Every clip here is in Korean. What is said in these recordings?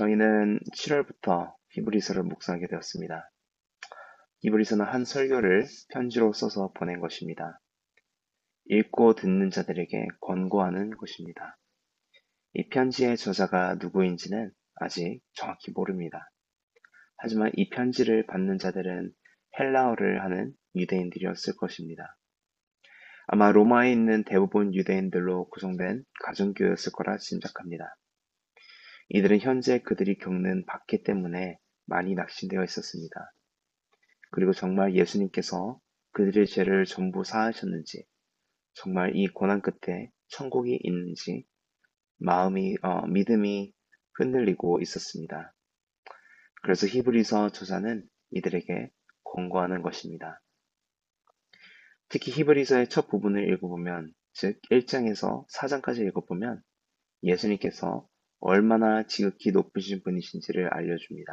저희는 7월부터 히브리서를 묵상하게 되었습니다. 히브리서는 한 설교를 편지로 써서 보낸 것입니다. 읽고 듣는 자들에게 권고하는 것입니다. 이 편지의 저자가 누구인지는 아직 정확히 모릅니다. 하지만 이 편지를 받는 자들은 헬라어를 하는 유대인들이었을 것입니다. 아마 로마에 있는 대부분 유대인들로 구성된 가정교였을 거라 짐작합니다. 이들은 현재 그들이 겪는 박해 때문에 많이 낙심되어 있었습니다. 그리고 정말 예수님께서 그들의 죄를 전부 사하셨는지, 정말 이 고난 끝에 천국이 있는지 마음이 어, 믿음이 흔들리고 있었습니다. 그래서 히브리서 저자는 이들에게 권고하는 것입니다. 특히 히브리서의 첫 부분을 읽어보면, 즉 1장에서 4장까지 읽어보면 예수님께서 얼마나 지극히 높으신 분이신지를 알려줍니다.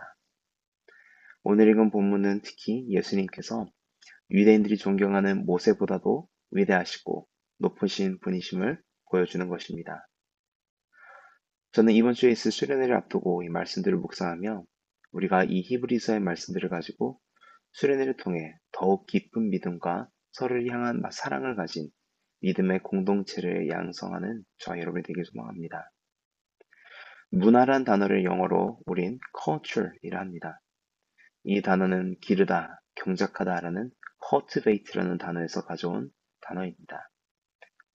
오늘 읽은 본문은 특히 예수님께서 유대인들이 존경하는 모세보다도 위대하시고 높으신 분이심을 보여주는 것입니다. 저는 이번 주에 있을 수련회를 앞두고 이 말씀들을 묵상하며 우리가 이 히브리서의 말씀들을 가지고 수련회를 통해 더욱 깊은 믿음과 서로를 향한 사랑을 가진 믿음의 공동체를 양성하는 저와 여러분이 되길 소망합니다. 문화란 단어를 영어로 우린 culture이라 합니다. 이 단어는 기르다, 경작하다라는 cultivate라는 단어에서 가져온 단어입니다.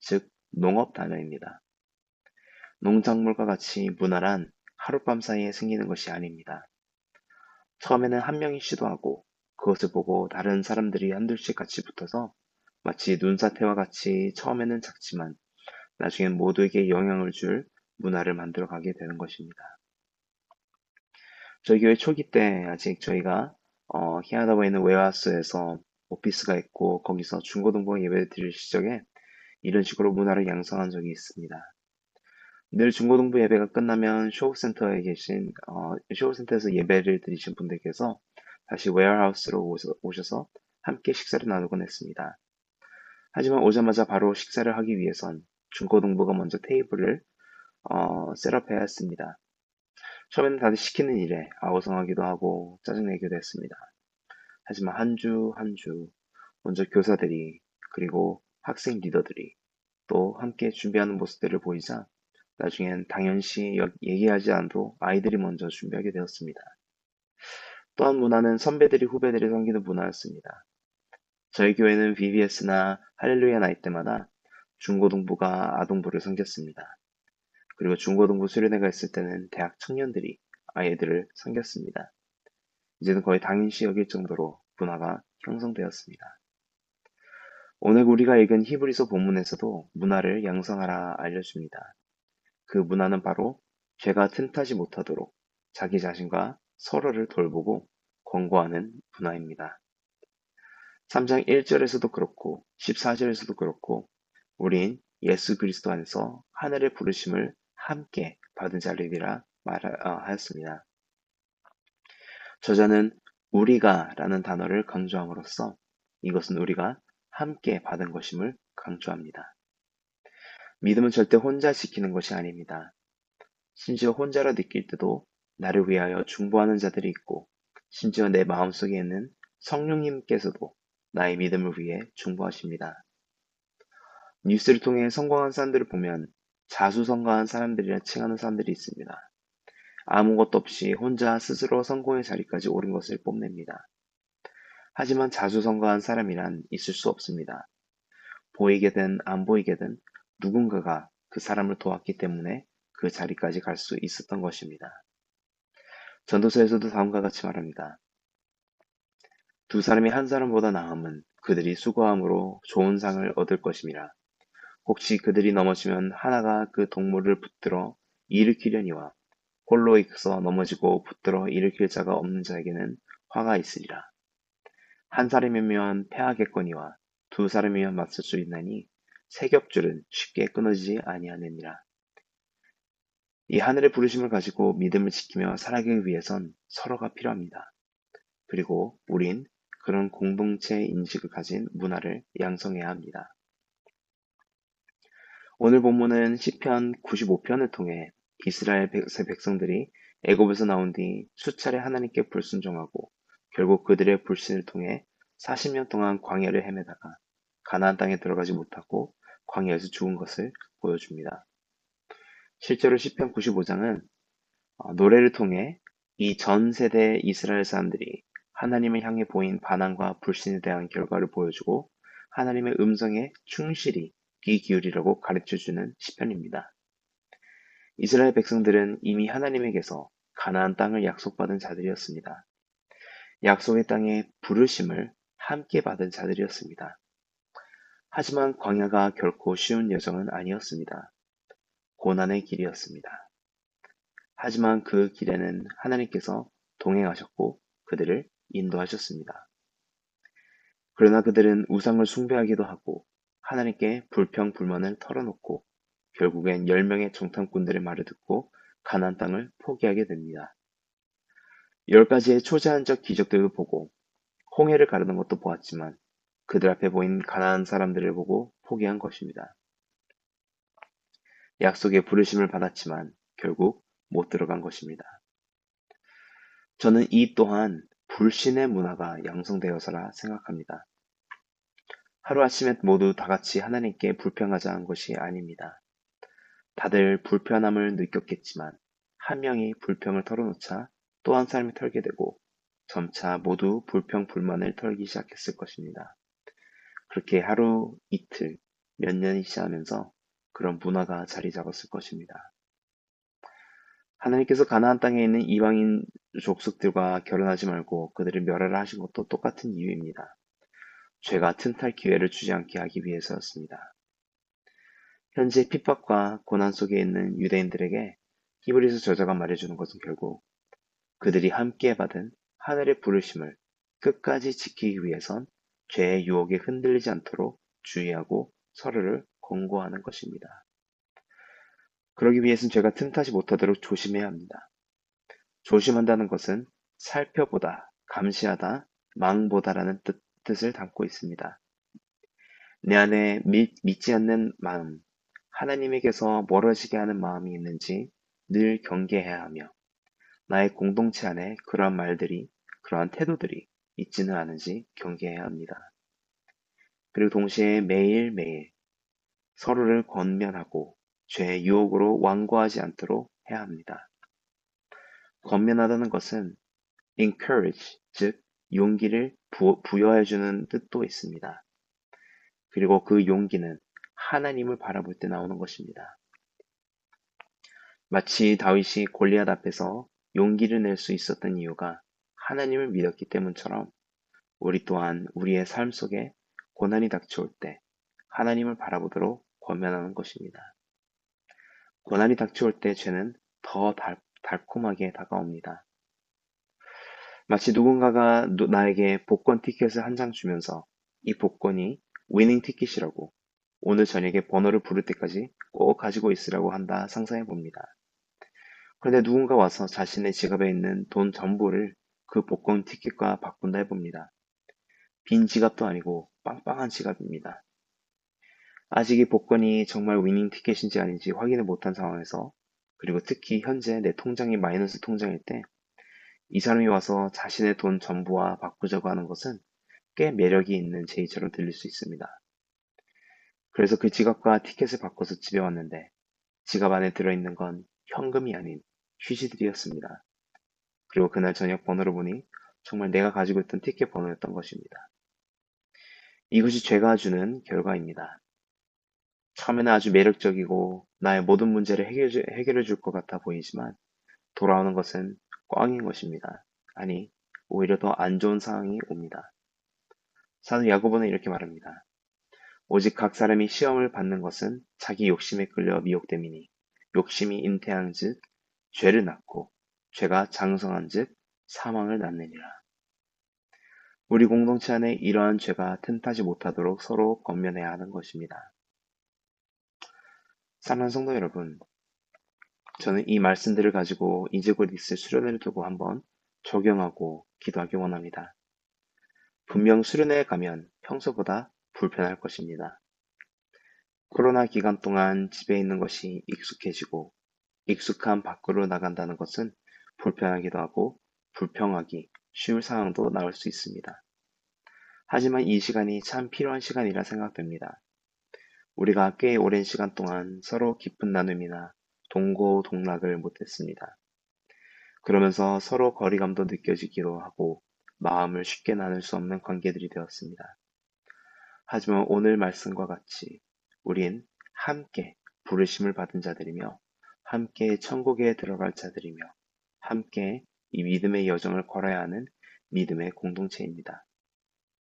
즉, 농업 단어입니다. 농작물과 같이 문화란 하룻밤 사이에 생기는 것이 아닙니다. 처음에는 한 명이 시도하고 그것을 보고 다른 사람들이 한둘씩 같이 붙어서 마치 눈사태와 같이 처음에는 작지만 나중엔 모두에게 영향을 줄 문화를 만들어 가게 되는 것입니다. 저희 교회 초기 때 아직 저희가 어, 히아다바에 있는 웨하스에서 오피스가 있고 거기서 중고등부 예배 드릴 시절에 이런 식으로 문화를 양성한 적이 있습니다. 늘 중고등부 예배가 끝나면 쇼우센터에 계신 어, 쇼우센터에서 예배를 드리신 분들께서 다시 웨어하우스로 오셔서 함께 식사를 나누곤 했습니다. 하지만 오자마자 바로 식사를 하기 위해선 중고등부가 먼저 테이블을 어, 셋업해야 했습니다. 처음에는 다들 시키는 일에 아우성하기도 하고 짜증내기도 했습니다. 하지만 한 주 한 주 먼저 교사들이 그리고 학생 리더들이 또 함께 준비하는 모습들을 보이자 나중엔 당연시 얘기하지 않아도 아이들이 먼저 준비하게 되었습니다. 또한 문화는 선배들이 후배들이 섬기는 문화였습니다. 저희 교회는 VBS나 할렐루야 나이 때마다 중고등부가 아동부를 섬겼습니다. 그리고 중고등부 수련회가 있을 때는 대학 청년들이 아이들을 섬겼습니다. 이제는 거의 당연시 여길 정도로 문화가 형성되었습니다. 오늘 우리가 읽은 히브리서 본문에서도 문화를 양성하라 알려줍니다. 그 문화는 바로 죄가 틈타지 못하도록 자기 자신과 서로를 돌보고 권고하는 문화입니다. 3장 1절에서도 그렇고 14절에서도 그렇고 우린 예수 그리스도 안에서 하늘의 부르심을 함께 받은 자들이라 말하였습니다. 저자는 우리가 라는 단어를 강조함으로써 이것은 우리가 함께 받은 것임을 강조합니다. 믿음은 절대 혼자 지키는 것이 아닙니다. 심지어 혼자라 느낄 때도 나를 위하여 중보하는 자들이 있고 심지어 내 마음속에 있는 성령님께서도 나의 믿음을 위해 중보하십니다. 뉴스를 통해 성공한 사람들을 보면 자수성가한 사람들이라 칭하는 사람들이 있습니다. 아무것도 없이 혼자 스스로 성공의 자리까지 오른 것을 뽐냅니다. 하지만 자수성가한 사람이란 있을 수 없습니다. 보이게든 안 보이게든 누군가가 그 사람을 도왔기 때문에 그 자리까지 갈 수 있었던 것입니다. 전도서에서도 다음과 같이 말합니다. 두 사람이 한 사람보다 나음은 그들이 수고함으로 좋은 상을 얻을 것임이라. 혹시 그들이 넘어지면 하나가 그 동물을 붙들어 일으키려니와 홀로 있어 넘어지고 붙들어 일으킬 자가 없는 자에게는 화가 있으리라. 한 사람이면 패하겠거니와 두 사람이면 맞설 수 있나니 세 겹줄은 쉽게 끊어지지 아니하느니라. 이 하늘의 부르심을 가지고 믿음을 지키며 살아가기 위해선 서로가 필요합니다. 그리고 우린 그런 공동체 인식을 가진 문화를 양성해야 합니다. 오늘 본문은 시편 95편을 통해 이스라엘 백성들이 애굽에서 나온 뒤 수차례 하나님께 불순종하고 결국 그들의 불신을 통해 40년 동안 광야를 헤매다가 가나안 땅에 들어가지 못하고 광야에서 죽은 것을 보여줍니다. 실제로 시편 95장은 어, 노래를 통해 이 전 세대 이스라엘 사람들이 하나님을 향해 보인 반항과 불신에 대한 결과를 보여주고 하나님의 음성에 충실히 귀 기울이라고 가르쳐주는 시편입니다. 이스라엘 백성들은 이미 하나님에게서 가나안 땅을 약속받은 자들이었습니다. 약속의 땅에 부르심을 함께 받은 자들이었습니다. 하지만 광야가 결코 쉬운 여정은 아니었습니다. 고난의 길이었습니다. 하지만 그 길에는 하나님께서 동행하셨고 그들을 인도하셨습니다. 그러나 그들은 우상을 숭배하기도 하고 하나님께 불평 불만을 털어놓고 결국엔 10명의 정탐꾼들의 말을 듣고 가난 땅을 포기하게 됩니다. 열 가지의 초자연적 기적들을 보고 홍해를 가르는 것도 보았지만 그들 앞에 보인 가난한 사람들을 보고 포기한 것입니다. 약속의 부르심을 받았지만 결국 못 들어간 것입니다. 저는 이 또한 불신의 문화가 양성되어서라 생각합니다. 하루아침에 모두 다 같이 하나님께 불평하자 한 것이 아닙니다. 다들 불편함을 느꼈겠지만 한 명이 불평을 털어놓자 또 한 사람이 털게 되고 점차 모두 불평 불만을 털기 시작했을 것입니다. 그렇게 하루 이틀 몇 년이 지나면서 그런 문화가 자리 잡았을 것입니다. 하나님께서 가나안 땅에 있는 이방인 족속들과 결혼하지 말고 그들을 멸하라 하신 것도 똑같은 이유입니다. 죄가 틈탈 기회를 주지 않게 하기 위해서였습니다. 현재 핍박과 고난 속에 있는 유대인들에게 히브리서 저자가 말해주는 것은 결국 그들이 함께 받은 하늘의 부르심을 끝까지 지키기 위해선 죄의 유혹에 흔들리지 않도록 주의하고 서로를 권고하는 것입니다. 그러기 위해서는 죄가 틈타지 못하도록 조심해야 합니다. 조심한다는 것은 살펴보다, 감시하다, 망보다라는 뜻, 뜻을 담고 있습니다. 내 안에 믿, 믿지 않는 마음, 하나님에게서 멀어지게 하는 마음이 있는지 늘 경계해야 하며 나의 공동체 안에 그러한 말들이, 그러한 태도들이 있지는 않은지 경계해야 합니다. 그리고 동시에 매일매일 서로를 권면하고 죄의 유혹으로 완고하지 않도록 해야 합니다. 권면하다는 것은 encourage, 즉 용기를 부, 부여해주는 뜻도 있습니다. 그리고 그 용기는 하나님을 바라볼 때 나오는 것입니다. 마치 다윗이 골리앗 앞에서 용기를 낼 수 있었던 이유가 하나님을 믿었기 때문처럼 우리 또한 우리의 삶 속에 고난이 닥쳐올 때 하나님을 바라보도록 권면하는 것입니다. 고난이 닥쳐올 때 죄는 더 달, 달콤하게 다가옵니다. 마치 누군가가 나에게 복권 티켓을 한 장 주면서 이 복권이 위닝 티켓이라고 오늘 저녁에 번호를 부를 때까지 꼭 가지고 있으라고 한다 상상해 봅니다. 그런데 누군가 와서 자신의 지갑에 있는 돈 전부를 그 복권 티켓과 바꾼다 해봅니다. 빈 지갑도 아니고 빵빵한 지갑입니다. 아직 이 복권이 정말 위닝 티켓인지 아닌지 확인을 못한 상황에서 그리고 특히 현재 내 통장이 마이너스 통장일 때 이 사람이 와서 자신의 돈 전부와 바꾸자고 하는 것은 꽤 매력이 있는 제의처럼 들릴 수 있습니다. 그래서 그 지갑과 티켓을 바꿔서 집에 왔는데 지갑 안에 들어있는 건 현금이 아닌 휴지들이었습니다. 그리고 그날 저녁 번호를 보니 정말 내가 가지고 있던 티켓 번호였던 것입니다. 이것이 죄가 주는 결과입니다. 처음에는 아주 매력적이고 나의 모든 문제를 해결해 줄 것 같아 보이지만 돌아오는 것은 꽝인 것입니다. 아니, 오히려 더 안 좋은 상황이 옵니다. 사도 야고보는 이렇게 말합니다. 오직 각 사람이 시험을 받는 것은 자기 욕심에 끌려 미혹됨이니 욕심이 잉태한 즉 죄를 낳고 죄가 장성한 즉 사망을 낳느니라. 우리 공동체 안에 이러한 죄가 틈타지 못하도록 서로 건면해야 하는 것입니다. 사랑하는 성도 여러분, 저는 이 말씀들을 가지고 이제 곧 있을 수련회를 두고 한번 적용하고 기도하기 원합니다. 분명 수련회에 가면 평소보다 불편할 것입니다. 코로나 기간 동안 집에 있는 것이 익숙해지고 익숙한 밖으로 나간다는 것은 불편하기도 하고 불평하기 쉬울 상황도 나올 수 있습니다. 하지만 이 시간이 참 필요한 시간이라 생각됩니다. 우리가 꽤 오랜 시간 동안 서로 깊은 나눔이나 동고동락을 못했습니다. 그러면서 서로 거리감도 느껴지기도 하고 마음을 쉽게 나눌 수 없는 관계들이 되었습니다. 하지만 오늘 말씀과 같이 우린 함께 부르심을 받은 자들이며 함께 천국에 들어갈 자들이며 함께 이 믿음의 여정을 걸어야 하는 믿음의 공동체입니다.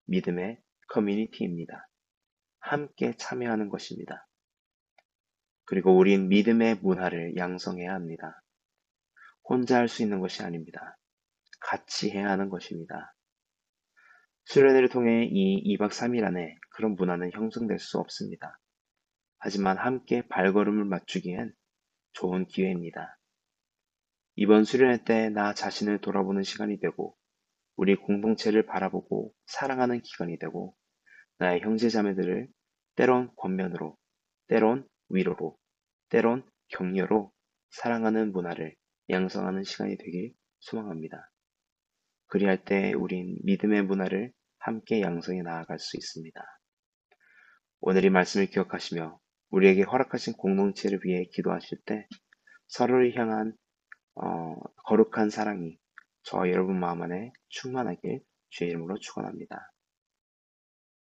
믿음의 커뮤니티입니다. 함께 참여하는 것입니다. 그리고 우린 믿음의 문화를 양성해야 합니다. 혼자 할 수 있는 것이 아닙니다. 같이 해야 하는 것입니다. 수련회를 통해 이 2박 3일 안에 그런 문화는 형성될 수 없습니다. 하지만 함께 발걸음을 맞추기엔 좋은 기회입니다. 이번 수련회 때 나 자신을 돌아보는 시간이 되고 우리 공동체를 바라보고 사랑하는 기간이 되고 나의 형제 자매들을 때론 권면으로 때론 위로로 때론 격려로 사랑하는 문화를 양성하는 시간이 되길 소망합니다. 그리할 때 우린 믿음의 문화를 함께 양성해 나아갈 수 있습니다. 오늘 이 말씀을 기억하시며 우리에게 허락하신 공동체를 위해 기도하실 때 서로를 향한 어, 거룩한 사랑이 저와 여러분 마음 안에 충만하길 주의 이름으로 축원합니다.